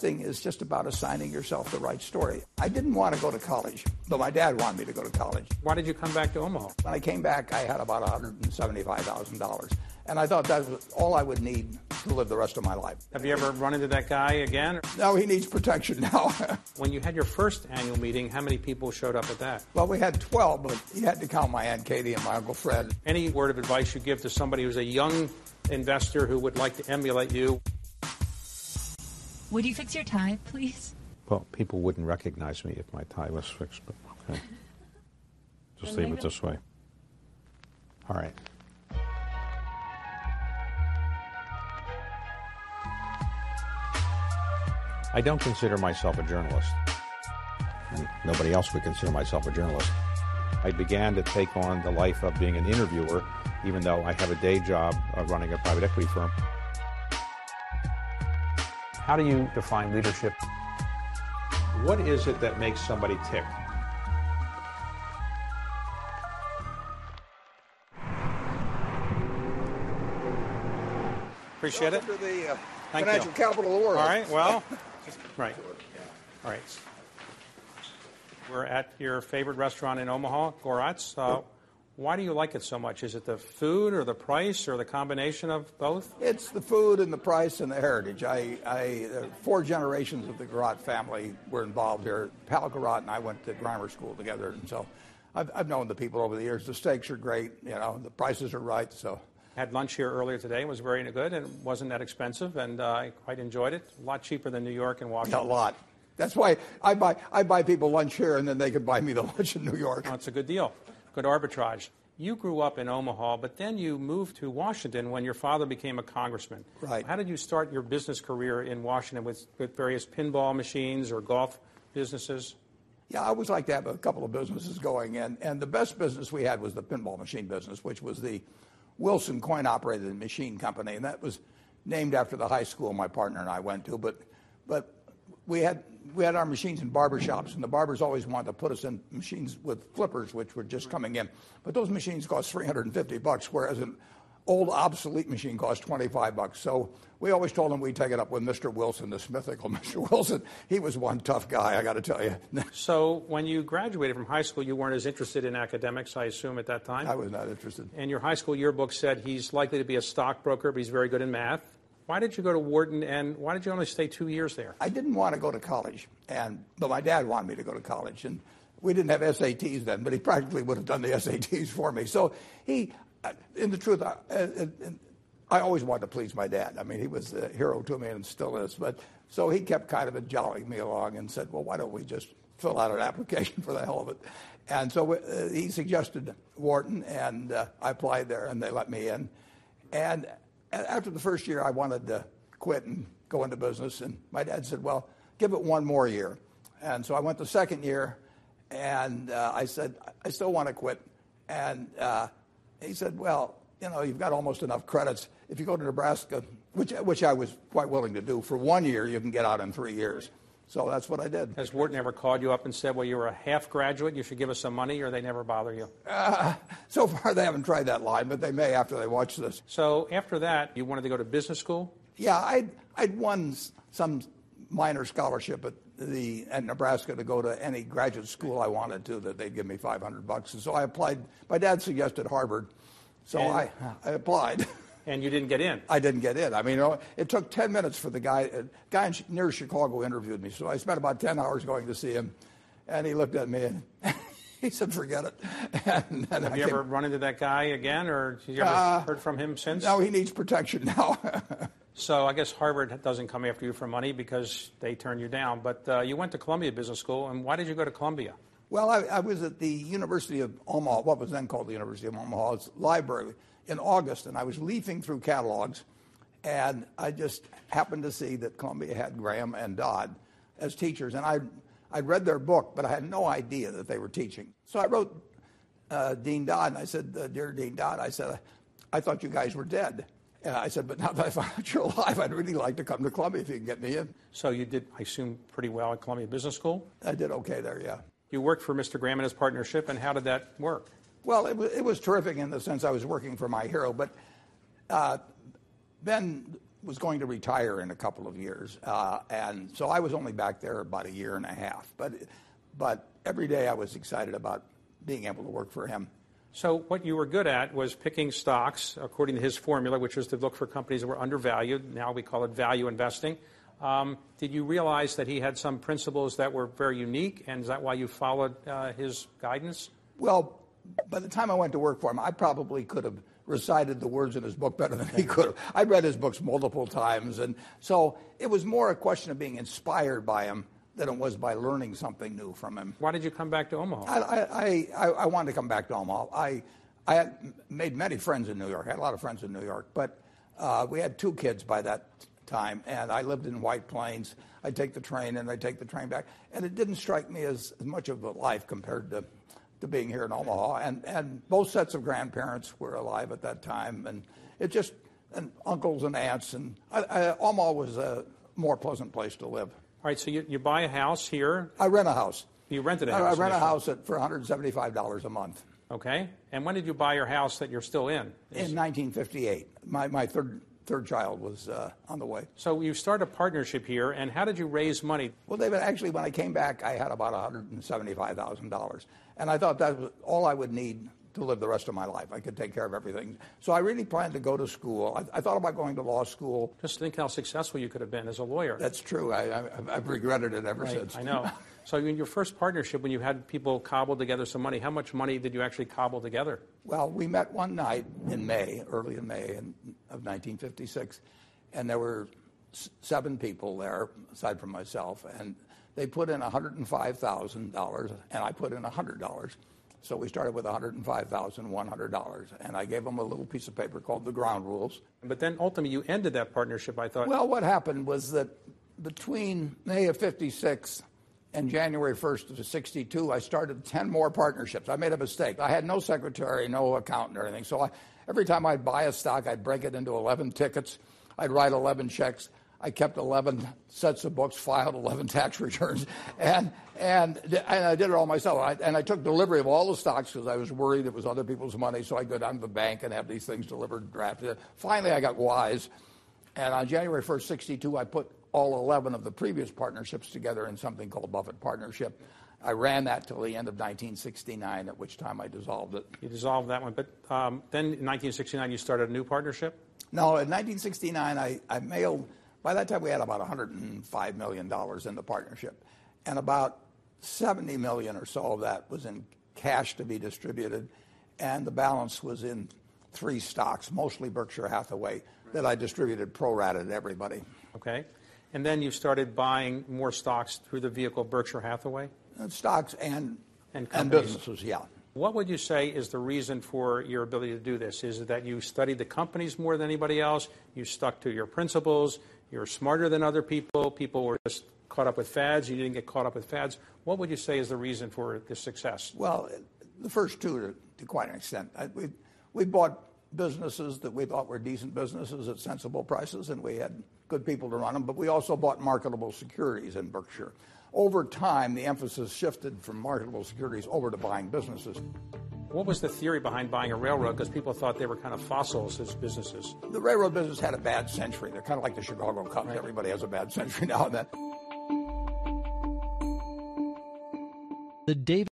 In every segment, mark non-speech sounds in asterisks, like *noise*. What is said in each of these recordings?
thing is just about assigning yourself the right story. I didn't want to go to college, but my dad wanted me to go to college. Why did you come back to Omaha? When I came back, I had about $175,000. And I thought that was all I would need to live the rest of my life. Have you ever run into that guy again? No, he needs protection *laughs* now. when you had your first annual meeting, how many people showed up at that? Well, we had 12, but you had to count my Aunt Katie and my Uncle Fred. Any word of advice you give to somebody who's a young investor who would like to emulate you? Would you fix your tie, please? Well, people wouldn't recognize me if my tie was fixed, but okay. *laughs* Just leave it this way. All right. I don't consider myself a journalist. And nobody else would consider myself a journalist. I began to take on the life of being an interviewer, even though I have a day job of running a private equity firm. How do you define leadership? What is it that makes somebody tick? Appreciate it. the uh, Thank financial you. capital of the world. All right, well, *laughs* right. All right. We're at your favorite restaurant in Omaha, Gorat's. Uh, why do you like it so much? Is it the food or the price or the combination of both? It's the food and the price and the heritage. I, I uh, four generations of the Gorat family were involved here. Pal Gorat and I went to grammar school together, and so I've, I've known the people over the years. The steaks are great, you know, the prices are right, so. Had lunch here earlier today. It was very good and it wasn't that expensive, and uh, I quite enjoyed it. A lot cheaper than New York and Washington. A lot. That's why I buy, I buy people lunch here, and then they can buy me the *laughs* lunch in New York. That's it's a good deal. Good arbitrage. You grew up in Omaha, but then you moved to Washington when your father became a congressman. Right. How did you start your business career in Washington with, with various pinball machines or golf businesses? Yeah, I always like to have a couple of businesses going, and, and the best business we had was the pinball machine business, which was the Wilson Coin Operated Machine Company, and that was named after the high school my partner and I went to. But, but we had we had our machines in barber shops, and the barbers always wanted to put us in machines with flippers, which were just coming in. But those machines cost 350 bucks, whereas an old obsolete machine cost 25 bucks. So we always told them we'd take it up with Mr. Wilson, the mythical *laughs* Mr. Wilson. He was one tough guy, I got to tell you. *laughs* so when you graduated from high school, you weren't as interested in academics, I assume, at that time? I was not interested. And your high school yearbook said he's likely to be a stockbroker, but he's very good in math. Why did you go to Wharton, and why did you only stay two years there? I didn't want to go to college, and but my dad wanted me to go to college, and we didn't have SATs then, but he practically would have done the *laughs* SATs for me. So he, in the truth, I, I always wanted to please my dad. I mean, he was a hero to me and still is. But so he kept kind of jollying me along and said, "Well, why don't we just fill out an *laughs* application for the hell of it?" And so uh, he suggested Wharton, and uh, I applied there, and they let me in. And after the first year, I wanted to quit and go into business. And my dad said, Well, give it one more year. And so I went the second year, and uh, I said, I still want to quit. And uh, he said, Well, you know, you've got almost enough credits. If you go to Nebraska, which, which I was quite willing to do, for one year, you can get out in three years. So that's what I did. Has Wharton ever called you up and said, well, you're a half graduate, you should give us some money, or they never bother you? Uh, so far, they haven't tried that line, but they may after they watch this. So after that, you wanted to go to business school? Yeah, I'd, I'd won some minor scholarship at, the, at Nebraska to go to any graduate school I wanted to, that they'd give me 500 bucks. And so I applied. My dad suggested Harvard, so I, I applied. *laughs* And you didn't get in. I didn't get in. I mean, it took 10 minutes for the guy. A guy near Chicago interviewed me, so I spent about 10 hours going to see him. And he looked at me and *laughs* he said, "Forget it." *laughs* And, and Have I you came, ever run into that guy again, or have you ever uh, heard from him since? No, he needs protection now. *laughs* so I guess Harvard doesn't come after you for money because they turn you down. But uh, you went to Columbia Business School, and why did you go to Columbia? Well, I, I was at the University of Omaha, what was then called the University of Omaha's library in August, and I was leafing through catalogs, And I just happened to see that Columbia had Graham and Dodd as teachers. And I, I'd read their book, but I had no idea that they were teaching. So I wrote uh, Dean Dodd, and I said, uh, Dear Dean Dodd, I said, I thought you guys were dead. And I said, but now that I found out you're alive, I'd really like to come to Columbia if you can get me in. So you did, I assume, pretty well at Columbia Business School? I did okay there, yeah. You worked for Mr. Graham and his partnership, and how did that work? Well, it was, it was terrific in the sense I was working for my hero, but uh, Ben was going to retire in a couple of years, uh, and so I was only back there about a year and a half. But, but every day I was excited about being able to work for him. So what you were good at was picking stocks according to his formula, which was to look for companies that were undervalued. Now we call it value investing. Um, did you realize that he had some principles that were very unique, and is that why you followed uh, his guidance? Well, by the time I went to work for him, I probably could have recited the words in his book better than he could have. I'd read his books multiple times, and so it was more a question of being inspired by him than it was by learning something new from him. Why did you come back to Omaha? I, I, I, I wanted to come back to Omaha. I, I made many friends in New York. I had a lot of friends in New York, but uh, we had two kids by that time, and I lived in White Plains. I'd take the train and I'd take the train back, and it didn't strike me as, as much of a life compared to, to being here in Omaha. And, and both sets of grandparents were alive at that time, and it just and uncles and aunts, and I, I, Omaha was a more pleasant place to live. All right, so you, you buy a house here. I rent a house. You rented a house. I rent a house at, for $175 a month. Okay. And when did you buy your house that you're still in? In 1958, my, my third, third child was uh, on the way. So you start a partnership here, and how did you raise money? Well, David, actually, when I came back, I had about $175,000. And I thought that was all I would need to live the rest of my life. I could take care of everything. So I really planned to go to school. I, I thought about going to law school. Just think how successful you could have been as a lawyer. That's true. I, I, I've regretted it ever Right, since. I know. *laughs* So in your first partnership, when you had people cobble together some money, how much money did you actually cobble together? Well, we met one night in May, early in May in, of 1956, and there were s- seven people there, aside from myself, and they put in $105,000, and I put in $100. So we started with $105,100, and I gave them a little piece of paper called the ground rules. But then ultimately you ended that partnership, I thought. Well, what happened was that between May of 56 and January 1st of 62, I started 10 more partnerships. I made a mistake. I had no secretary, no accountant or anything. So I, every time I'd buy a stock, I'd break it into 11 tickets. I'd write 11 checks. I kept 11 sets of books, filed 11 *laughs* tax returns, and, and, and I did it all myself. I, and I took delivery of all the stocks because I was worried it was other people's money. So I'd go down to the bank and have these things delivered, drafted. Finally, I got wise. And on January 1st, 62, I put all 11 of the previous partnerships together in something called Buffett Partnership. I ran that till the end of 1969, at which time I dissolved it. You dissolved that one. But um, then in 1969, you started a new partnership? No, in 1969, I, I mailed, by that time we had about $105 million in the partnership. And about 70 million or so of that was in cash to be distributed. And the balance was in three stocks, mostly Berkshire Hathaway, that I distributed pro rata to everybody. Okay. And then you started buying more stocks through the vehicle Berkshire Hathaway? Uh, Stocks and, companies. businesses, yeah. What would you say is the reason for your ability to do this? Is it that you studied the companies more than anybody else? You stuck to your principles? You're smarter than other people? People were just caught up with fads? You didn't get caught up with fads? What would you say is the reason for this success? Well, the first two to, to quite an extent. I, we, we bought businesses that we thought were decent businesses at sensible prices, and we had good people to run them, but we also bought marketable securities in Berkshire. Over time, the emphasis shifted from marketable securities over to buying businesses. What was the theory behind buying a railroad? Because people thought they were kind of fossils as businesses. The railroad business had a bad century. They're kind of like the Chicago Cubs. Everybody has a bad century *laughs* now and then. The David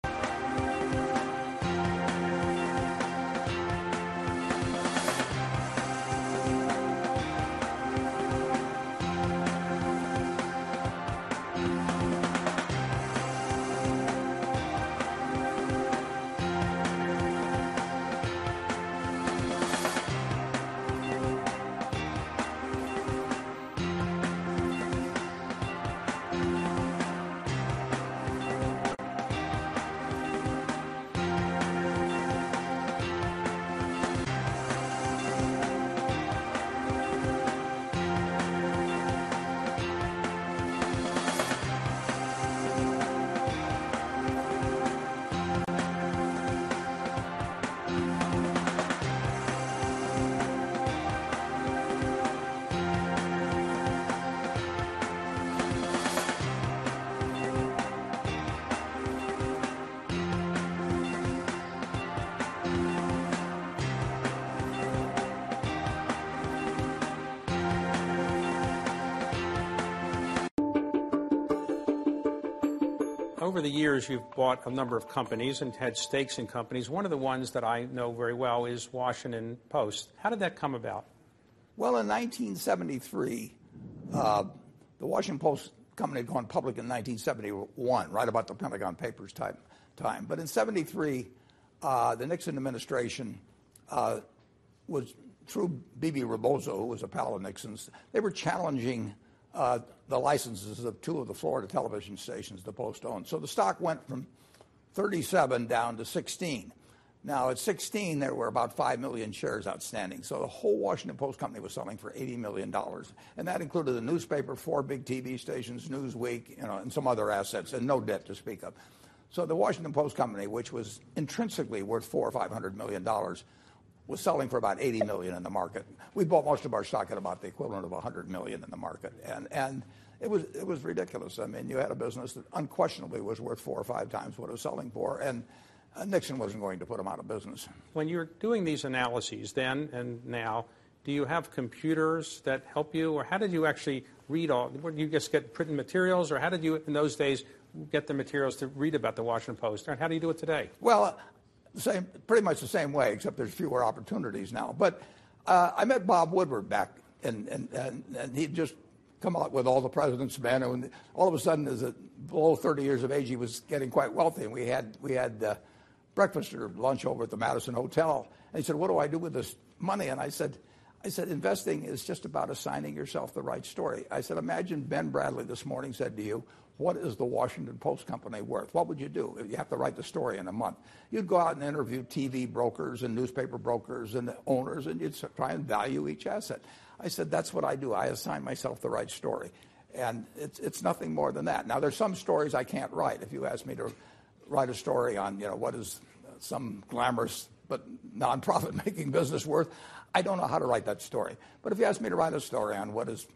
over the years, you've bought a number of companies and had stakes in companies. One of the ones that I know very well is Washington Post. How did that come about? Well, in 1973, uh, the Washington Post company had gone public in 1971, right about the Pentagon Papers type time. But in 73, uh, the Nixon administration uh, was through Bebe Rebozo, who was a pal of Nixon's, they were challenging Uh, the licenses of two of the Florida television stations the Post owned. So the stock went from 37 down to 16. Now, at 16, there were about 5 million shares outstanding. So the whole Washington Post company was selling for $80 million. And that included the newspaper, four big TV stations, Newsweek, you know, and some other assets, and no debt to speak of. So the Washington Post company, which was intrinsically worth four or five hundred million dollars, was selling for about 80 million in the market. We bought most of our stock at about the equivalent of 100 million in the market, and and it was it was ridiculous. I mean, you had a business that unquestionably was worth four or five times what it was selling for, and uh, Nixon wasn't going to put them out of business. When you're doing these analyses then and now, do you have computers that help you, or how did you actually read all? Did you just get printed materials, or how did you in those days get the materials to read about the Washington Post, and how do you do it today? Well, same, pretty much the same way, except there's fewer opportunities now. But uh, I met Bob Woodward back, and, and, and, and he'd just come out with all the president's men, and all of a sudden, as a, below 30 years of age, he was getting quite wealthy, and we had we had uh, breakfast or lunch over at the Madison Hotel, and he said, "What do I do with this money?" And I said. I said, investing is just about assigning yourself the right story. I said, imagine Ben Bradlee this morning said to you, what is the Washington Post company worth? What would you do? if You have to write the story in a month. You'd go out and interview TV brokers and newspaper brokers and the owners, and you'd try and value each asset. I said, that's what I do. I assign myself the right story. And it's, it's nothing more than that. Now, there's some stories I can't write. If you ask me to write a story on, you know, what is some glamorous but non-profit *laughs* making business worth, I don't know how to write that story. But if you ask me to write a story on what is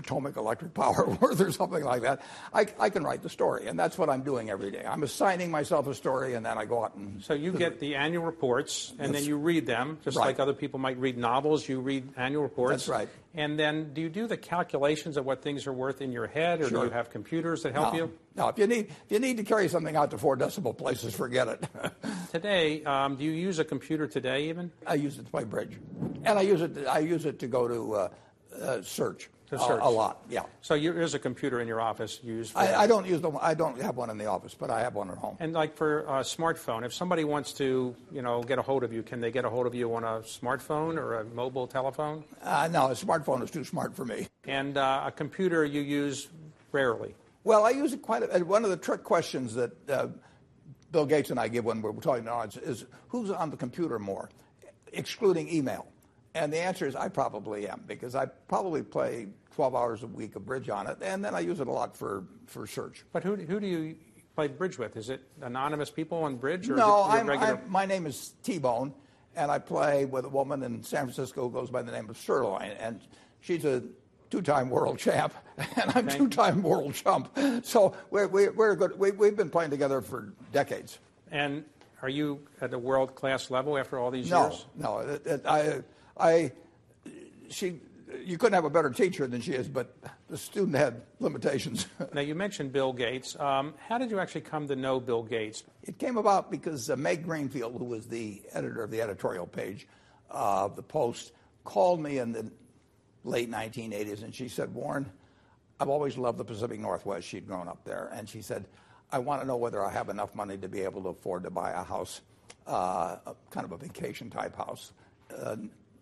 Potomac Electric Power *laughs* worth or something like that, I, I, can write the story. And that's what I'm doing every day. I'm assigning myself a story, and then I go out and. So you get the annual reports, and then you read them, just right. like other people might read novels. You read annual reports. That's right. And then do you do the calculations of what things are worth in your head, or sure. do you have computers that help no. you? No, if you need if you need to carry something out to four decimal places, forget it. *laughs* today, um, do you use a computer today even? I use it to play bridge, and I use it. To, I use it to go to uh, uh, search. To search. A, a, lot, yeah. So there's a computer in your office used. For I, I, don't use them. I don't have one in the office, but I have one at home. And like for a smartphone, if somebody wants to, you know, get a hold of you, can they get a hold of you on a smartphone or a mobile telephone? Uh, no, a smartphone is too smart for me. And uh, a computer you use rarely. Well, I use it quite. A, one of the trick questions that uh, Bill Gates and I give when we're talking to audience is who's on the computer more, excluding email. And the answer is I probably am because I probably play 12 hours a week of bridge on it, and then I use it a lot for, for search. But who, who do you play bridge with? Is it anonymous people on bridge? Or no, is it I'm, regular... I'm, my name is T-Bone, and I play with a woman in San Francisco who goes by the name of Sirloin, and she's a two-time world champ, *laughs* and I'm two-time world chump. So we're, we're, we're good. We, we've been playing together for decades. And are you at a world class level after all these No, years? no. It, it, I, I, she, you couldn't have a better teacher than she is, but the student had limitations. *laughs* Now, you mentioned Bill Gates. Um, how did you actually come to know Bill Gates? it came about because uh, Meg Greenfield, who was the editor of the editorial page uh, of the Post, called me in the late 1980s, and she said, "Warren, I've always loved the Pacific Northwest." She'd grown up there, and she said, "I want to know whether I have enough money to be able to afford to buy a house, uh, kind of a vacation type house."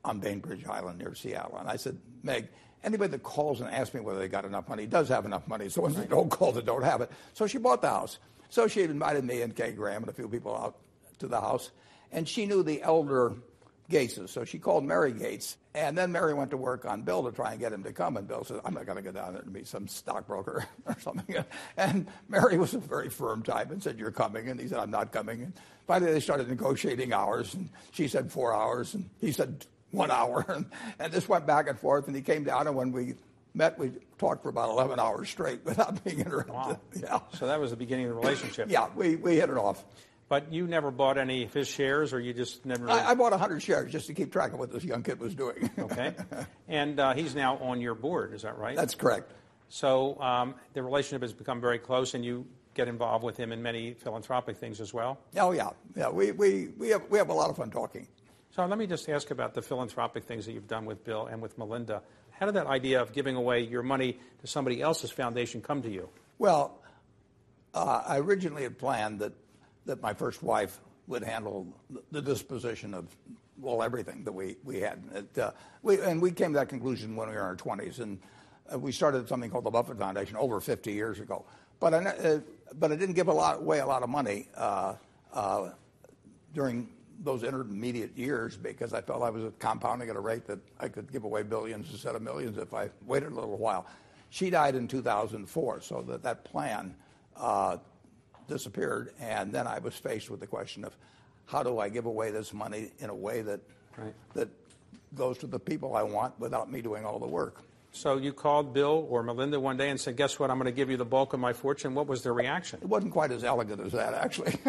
On Bainbridge Island near Seattle. And I said, Meg, anybody that calls and asks me whether they got enough money does have enough money. So ones that don't call that don't have it. So she bought the house. So she invited me and Kay Graham and a few people out to the house. And she knew the elder Gateses. So she called Mary Gates. And then Mary went to work on Bill to try and get him to come. And Bill said, I'm not going to go down there and meet some stockbroker *laughs* or something. And Mary was a very firm type and said, You're coming. And he said, I'm not coming. And finally they started negotiating hours. And she said four hours. And he said one hour. *laughs* And, this went back and forth. And he came down. And when we met, we talked for about 11 hours straight *laughs* without being interrupted. Wow. *laughs* Yeah. So that was the beginning of the relationship. Yeah, we, we hit it off. But you never bought any of his shares, or you just never. I, I bought 100 shares just to keep track of what this young kid was doing. okay. And uh, he's now on your board, is that right? That's correct. So um, the relationship has become very close, and you get involved with him in many philanthropic things as well. Oh yeah, yeah. We we we have we have a lot of fun talking. So let me just ask about the philanthropic things that you've done with Bill and with Melinda. How did that idea of giving away your money to somebody else's foundation come to you? Well, uh, I originally had planned that that my first wife would handle the disposition of well everything that we we had. It, uh, we, and we came to that conclusion when we were in our 20s, and uh, we started something called the Buffett Foundation over 50 years ago. But I, uh, but I didn't give a lot, away a lot of money uh, uh, during those intermediate years because I felt I was compounding at a rate that I could give away billions instead of millions if I waited a little while. She died in 2004, so that that plan uh, disappeared, and then I was faced with the question of how do I give away this money in a way that Right. that goes to the people I want without me doing all the work. So you called Bill or Melinda one day and said, "Guess what? I'm going to give you the bulk of my fortune." What was their reaction? It wasn't quite as elegant as that, actually. *laughs*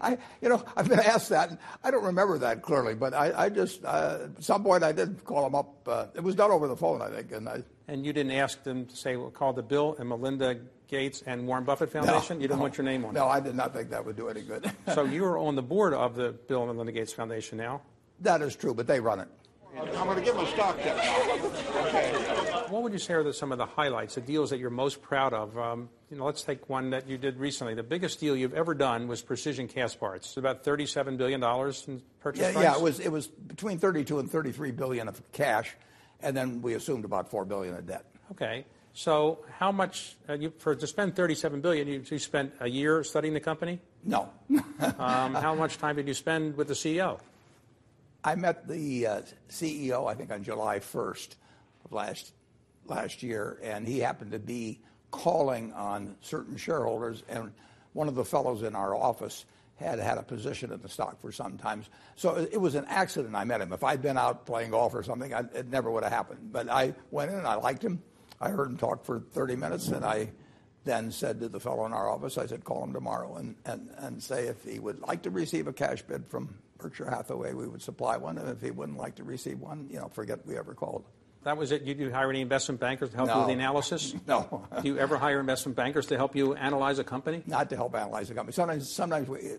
I, you know, I've been asked that. And I don't remember that clearly, but I, I just uh, at some point I did call them up. Uh, it was done over the phone, I think, and I. And you didn't ask them to say, well, call the Bill and Melinda Gates and Warren Buffett Foundation? no, you didn't no, want your name on it? No, I did not think that would do any good. so *laughs* you're on the board of the Bill and Melinda Gates Foundation now. that is true, but they run it. I'm going to give them a stock tip. Okay. What would you say are some of the highlights, the deals that you're most proud of? Um, you know, let's take one that you did recently. The biggest deal you've ever done was Precision Castparts. It's about $37 billion in purchase Yeah, price? yeah, it was it was between 32 and 33 billion of cash, and then we assumed about four billion of debt. Okay. So how much, uh, you, for to spend 37 billion, you, you spent a year studying the company? No. *laughs* Um, how much time did you spend with the CEO? I met the uh, CEO, I think, on July 1st of last year, and he happened to be calling on certain shareholders, and one of the fellows in our office had had a position in the stock for some time. So it it was an accident I met him. If I'd been out playing golf or something, it never would have happened. But I went in and I liked him. I heard him talk for 30 minutes, and I then said to the fellow in our office, I said, call him tomorrow and, and, and say if he would like to receive a cash bid from Berkshire Hathaway, we would supply one. And if he wouldn't like to receive one, you know, forget we ever called. That was it. You hire any investment bankers to help you with the analysis? *laughs* No. *laughs* Do you ever hire investment bankers to help you analyze a company? Not to help analyze the company. Sometimes, sometimes we,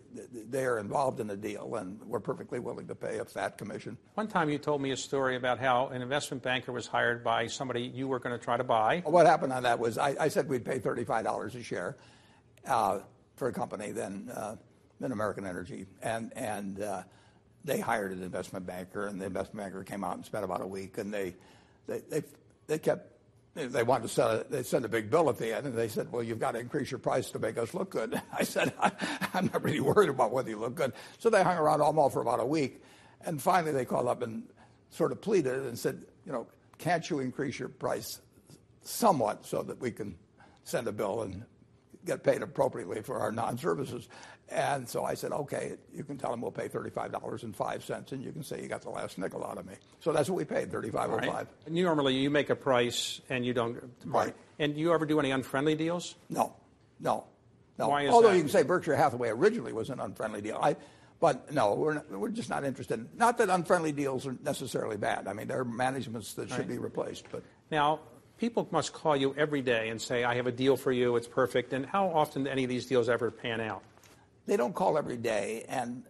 they are involved in the deal, and we're perfectly willing to pay a fat commission. One time you told me a story about how an investment banker was hired by somebody you were going to try to buy. What happened on that was I, I said we'd pay $35 a share uh, for a company, then uh, then American Energy, and and uh, they hired an investment banker, and the investment banker came out and spent about a week, and they they they, they kept. They wanted to send a, they sent a big bill at the end, and they said, "Well, you've got to increase your price to make us look good." *laughs* I said, "I'm not really worried about whether you look good." So they hung around Omaha for about a week, and finally they called up and sort of pleaded and said, "You know, can't you increase your price somewhat so that we can send a bill and get paid appropriately for our non-services. And so I said, okay, you can tell them we'll pay $35.05 and you can say you got the last nickel out of me. So that's what we paid, $35.05. Right? Normally you make a price and you don't. Right. And do you ever do any unfriendly deals? No, no, no. Why is Although that? you can say Berkshire Hathaway originally was an unfriendly deal. I, but no, we're, not, we're just not interested. Not that unfriendly deals are necessarily bad. I mean, there are managements that should be replaced. But Now, people must call you every day and say, I have a deal for you, it's perfect. And how often do any of these deals ever pan out? they don't call every day, and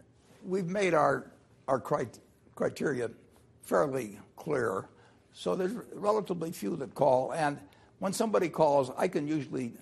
we've made our our crit- criteria fairly clear. So there's relatively few that call, and when somebody calls, I can usually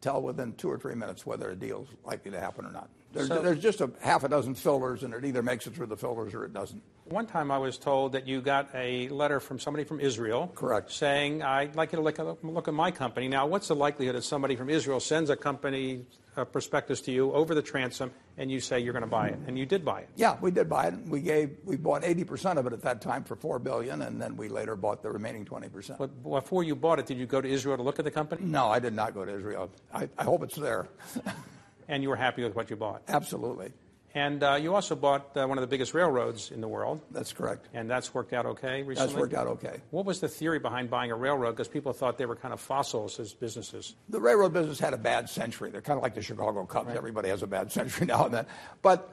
tell within two or three minutes whether a deal's likely to happen or not. There's, So- there's just a half a dozen fillers, and it either makes it through the fillers or it doesn't. One time I was told that you got a letter from somebody from Israel. Correct. Saying, I'd like you to look at, look at my company. Now, what's the likelihood that somebody from Israel sends a company a prospectus to you over the transom and you say you're going to buy it? And you did buy it. Yeah, we did buy it. We gave we bought 80% of it at that time for four billion, and then we later bought the remaining 20%. But before you bought it, did you go to Israel to look at the company? no, I did not go to Israel. I, I hope it's there. *laughs* And you were happy with what you bought. Absolutely, And uh, you also bought uh, one of the biggest railroads in the world, that's correct. and that's worked out okay recently. That's worked out okay. What was the theory behind buying a railroad? Because people thought they were kind of fossils as businesses. The railroad business had a bad century. They're kind of like the Chicago Cubs. Everybody has a bad *laughs* century now and then. But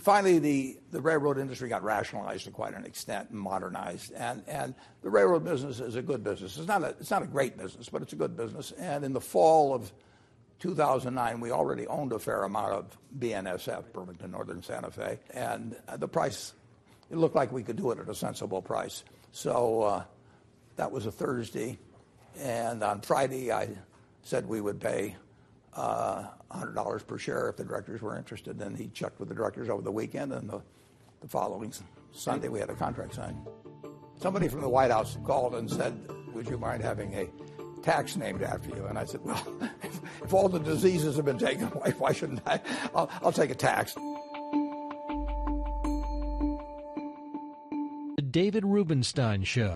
finally, the, the railroad industry got rationalized to quite an extent and modernized. And, and the railroad business is a good business. It's not a, it's not a great business, but it's a good business. And in the fall of 2009, we already owned a fair amount of BNSF, Burlington Northern Santa Fe, and the price, it looked like we could do it at a sensible price. So uh, that was a Thursday. And on Friday, I said we would pay uh, $100 per share if the directors were interested. And he checked with the directors over the weekend, and the following Sunday, we had a contract signed. Somebody from the White House called and said, Would you mind having a tax named after you? And I said, Well, *laughs* if, all the diseases have been taken *laughs* away, why shouldn't I? I'll, I'll take a tax. The David Rubenstein Show.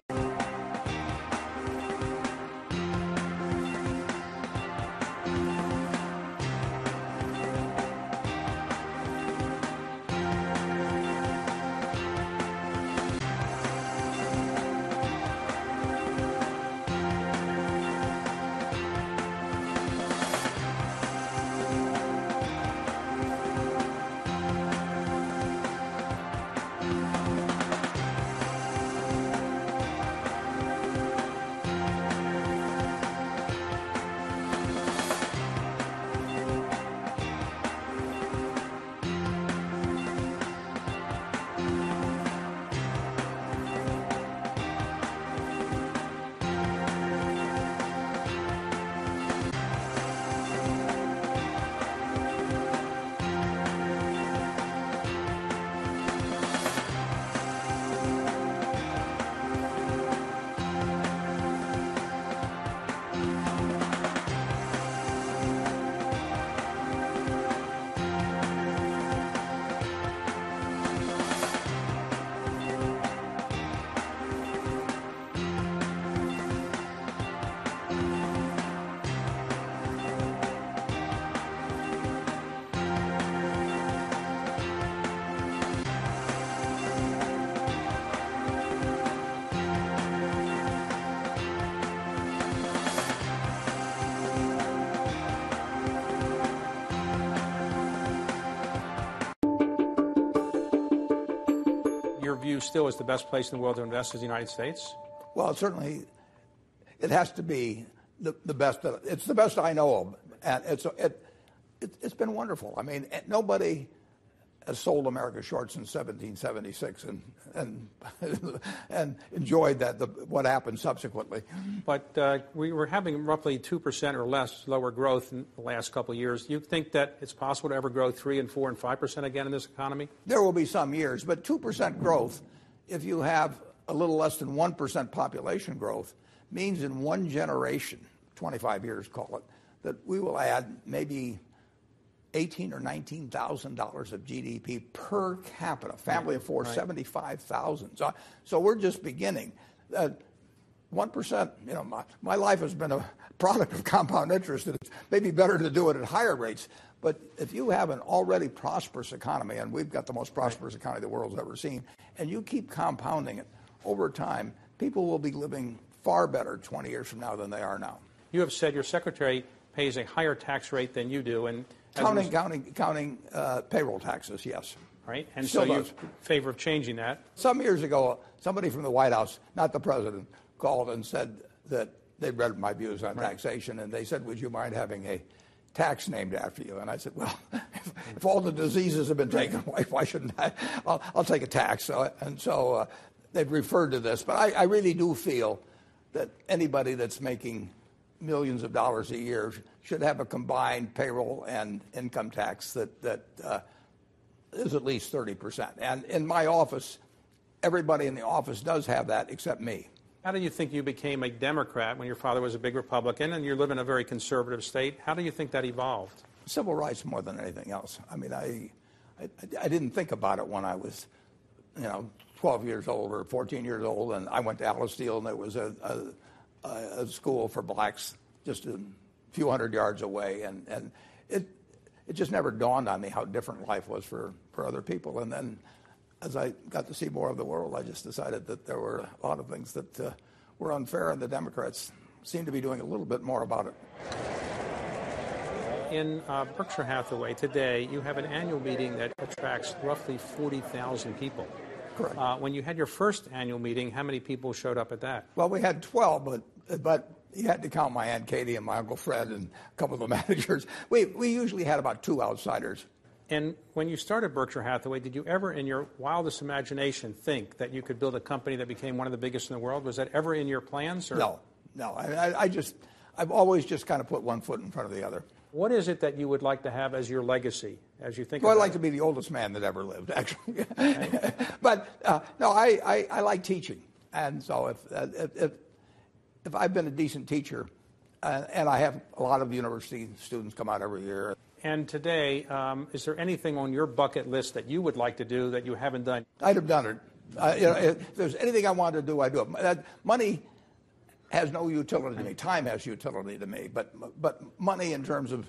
View still is the best place in the world to invest is the United States? Well, certainly, it has to be the, the best. That, it's the best I know of, and it's it, it, has been wonderful. I mean, nobody sold America short since 1776 and and *laughs* and enjoyed that the, what happened subsequently. But uh, we were having roughly two percent or less lower growth in the last couple of years. You think that it's possible to ever grow three and four and five percent again in this economy? There will be some years, but two percent growth, if you have a little less than one percent population growth, means in one generation, 25 years, call it, that we will add maybe eighteen or nineteen thousand dollars of GDP per capita. Family of four, right. seventy-five thousand. So, so we're just beginning. Uh, one percent. You know, my, my life has been a product of compound interest, and it's maybe better to do it at higher rates. But if you have an already prosperous economy, and we've got the most prosperous economy the world's ever seen, and you keep compounding it over time, people will be living far better 20 years from now than they are now. You have said your secretary pays a higher tax rate than you do, and Counting, counting, counting uh, payroll taxes, yes. Right, and Still so you does. favor of changing that. Some years ago, somebody from the White House, not the president, called and said that they'd read my views on taxation, and they said, "Would you mind having a tax named after you?" And I said, "Well, if, *laughs* if all the diseases have been taken away, why shouldn't I? I'll, I'll take a tax." So, and so uh, they've referred to this, but I, I really do feel that anybody that's making millions of dollars a year should have a combined payroll and income tax that that uh, is at least 30%. And in my office, everybody in the office does have that except me. How do you think you became a Democrat when your father was a big Republican and you live in a very conservative state? How do you think that evolved? Civil rights more than anything else. I mean, I, I, I didn't think about it when I was, you know, 12 years old or 14 years old, and I went to Alice Deal, and there was a, a, a school for blacks just a few hundred yards away, and, and it, it just never dawned on me how different life was for, for other people. And then as I got to see more of the world, I just decided that there were a lot of things that uh, were unfair, and the Democrats seem to be doing a little bit more about it. In uh, Berkshire Hathaway today, you have an annual meeting that attracts roughly 40,000 people. Correct. Uh, when you had your first annual meeting, how many people showed up at that? Well, we had 12, but, but you had to count my Aunt Katie and my Uncle Fred and a couple of the *laughs* managers. We, we usually had about two outsiders. And when you started Berkshire Hathaway, did you ever, in your wildest imagination, think that you could build a company that became one of the biggest in the world? Was that ever in your plans? Or? No, no. I, I just, I've always just kind of put one foot in front of the other. What is it that you would like to have as your legacy, as you think? Well, I'd like it? to be the oldest man that ever lived, *laughs* actually. but uh, no, I, I, I like teaching, and so if, uh, if, if if I've been a decent teacher, uh, and I have a lot of university students come out every year. And today, um, is there anything on your bucket list that you would like to do that you haven't done? I'd have done it. Uh, you know, if there's anything I wanted to do, I'd do it. Money has no utility to me. Time has utility to me, but but money in terms of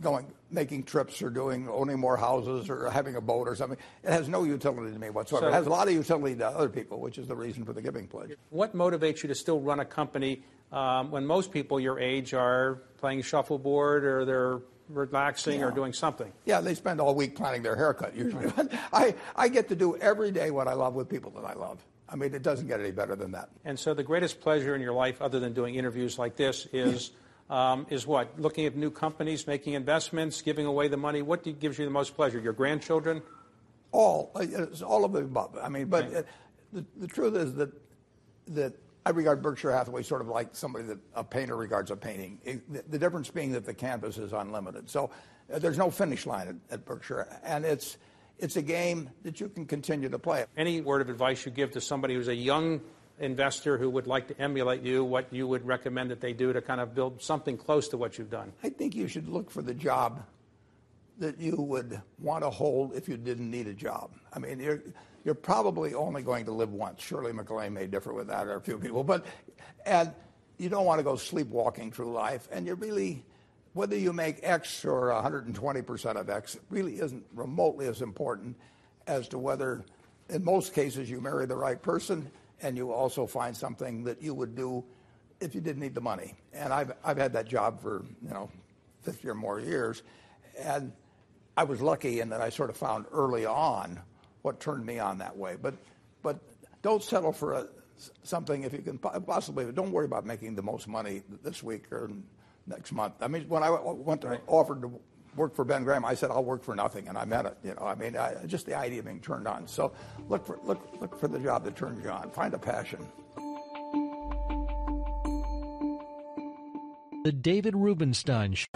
going, making trips or doing owning more houses or having a boat or something, it has no utility to me whatsoever. So- it has a lot of utility to other people, which is the reason for the giving pledge. What motivates you to still run a company um, when most people your age are playing shuffleboard or they're relaxing or doing something? Yeah, they spend all week planning their haircut usually. *laughs* I, I get to do every day what I love with people that I love. I mean, it doesn't get any better than that. And so the greatest pleasure in your life, other than doing interviews like this, is *laughs* um, is what? Looking at new companies, making investments, giving away the money. What do- gives you the most pleasure? Your grandchildren? all uh, all of the above. I mean, but Okay. uh, the, the truth is that that I regard Berkshire Hathaway sort of like somebody that a painter regards a painting. It- the, the difference being that the canvas is unlimited. So uh, there's no finish line at, at Berkshire, and it's it's a game that you can continue to play. Any word of advice you give to somebody who's a young investor who would like to emulate you, what you would recommend that they do to kind of build something close to what you've done? I think you should look for the job that you would want to hold if you didn't need a job. I mean, you're, you're probably only going to live once. Shirley MacLaine may differ with that, or a few people, but and you don't want to go sleepwalking through life. And you really, whether you make X or 120% of X, really isn't remotely as important as to whether, in most cases, you marry the right person and you also find something that you would do if you didn't need the money. And I've, I've had that job for, you know, 50 or more years. And I was lucky in that I sort of found early on what turned me on that way. But, but don't settle for a, something if you can possibly. Don't worry about making the most money this week or next month. I mean, when I went to offered to work for Ben Graham, I said I'll work for nothing, and I meant it. You know, I mean, I, just the idea of being turned on. So look for look look for the job that turns you on. Find a passion. The David Rubenstein Show.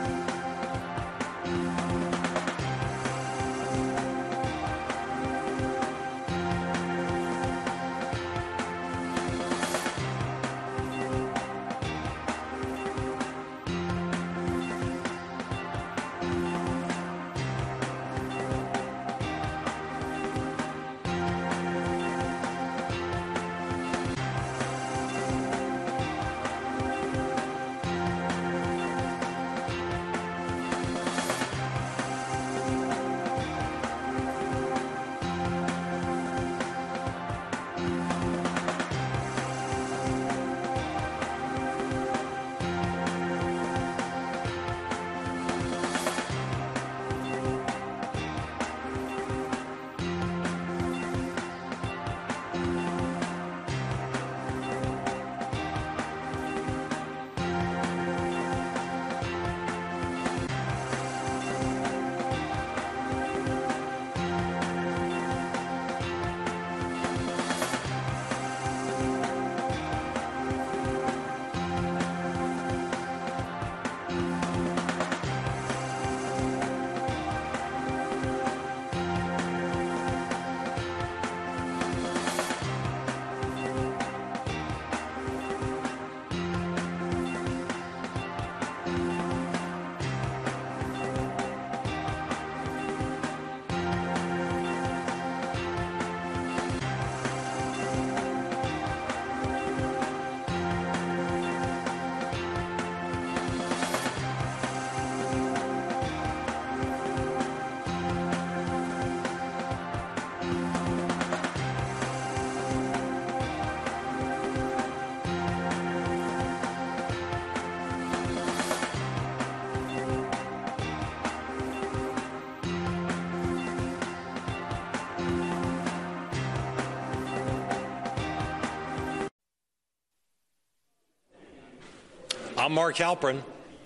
I'm Mark Halperin.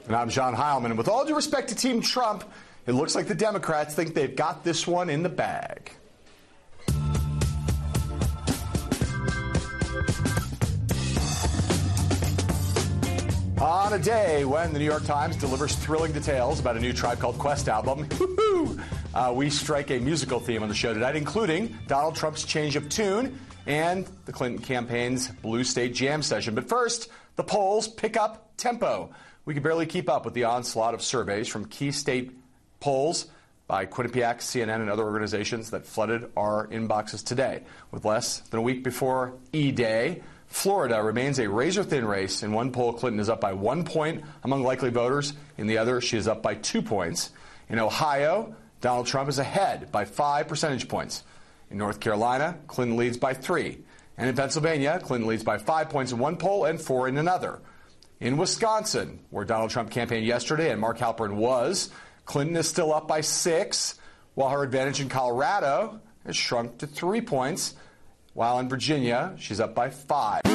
And I'm John Heilemann. And with all due respect to Team Trump, it looks like the Democrats think they've got this one in the bag. On a day when the New York Times delivers thrilling details about a new Tribe Called Quest album, *laughs* uh, we strike a musical theme on the show tonight, including Donald Trump's change of tune and the Clinton campaign's Blue State Jam session. But first, the polls pick up tempo. We can barely keep up with the onslaught of surveys from key state polls by Quinnipiac, CNN, and other organizations that flooded our inboxes today. With less than a week before E Day, Florida remains a razor thin race. In one poll, Clinton is up by one point among likely voters. In the other, she is up by two points. In Ohio, Donald Trump is ahead by five percentage points. In North Carolina, Clinton leads by three. And in Pennsylvania, Clinton leads by five points in one poll and four in another. In Wisconsin, where Donald Trump campaigned yesterday and Mark Halperin was, Clinton is still up by six, while her advantage in Colorado has shrunk to three points while in Virginia, she's up by five.